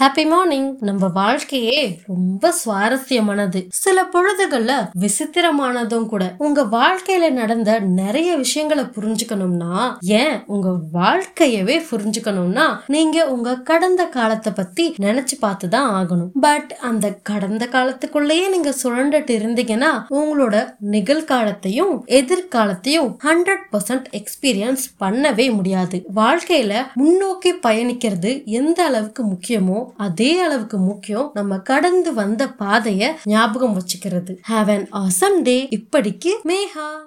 Happy morning நம்ம வாழ்க்கையே ரொம்ப சுவாரஸ்யமானது. சில பொழுதுகள்ல விசித்திரமானதும் கூட. உங்க வாழ்க்கையில நடந்த நிறைய விஷயங்களை புரிஞ்சுக்கணும்னா ஏன் உங்க வாழ்க்கையவே புரிஞ்சுக்கணும்னா நீங்க உங்க கடந்த காலத்தை பத்தி நினைச்சு பார்த்துதான் ஆகணும். பட் அந்த கடந்த காலத்துக்குள்ளேயே நீங்க சுழண்டுட்டு இருந்தீங்கன்னா உங்களோட நிகழ்காலத்தையும் எதிர்காலத்தையும் ஹண்ட்ரட் பர்சன்ட் எக்ஸ்பீரியன்ஸ் பண்ணவே முடியாது. வாழ்க்கையில முன்னோக்கி பயணிக்கிறது எந்த அளவுக்கு முக்கியமோ அதே அளவுக்கு முக்கியம் நம்ம கடந்து வந்த பாதைய ஞாபகம் வச்சுக்கிறது. ஹாவ் அன் ஆசம் டே இப்படிக்கு மேஹா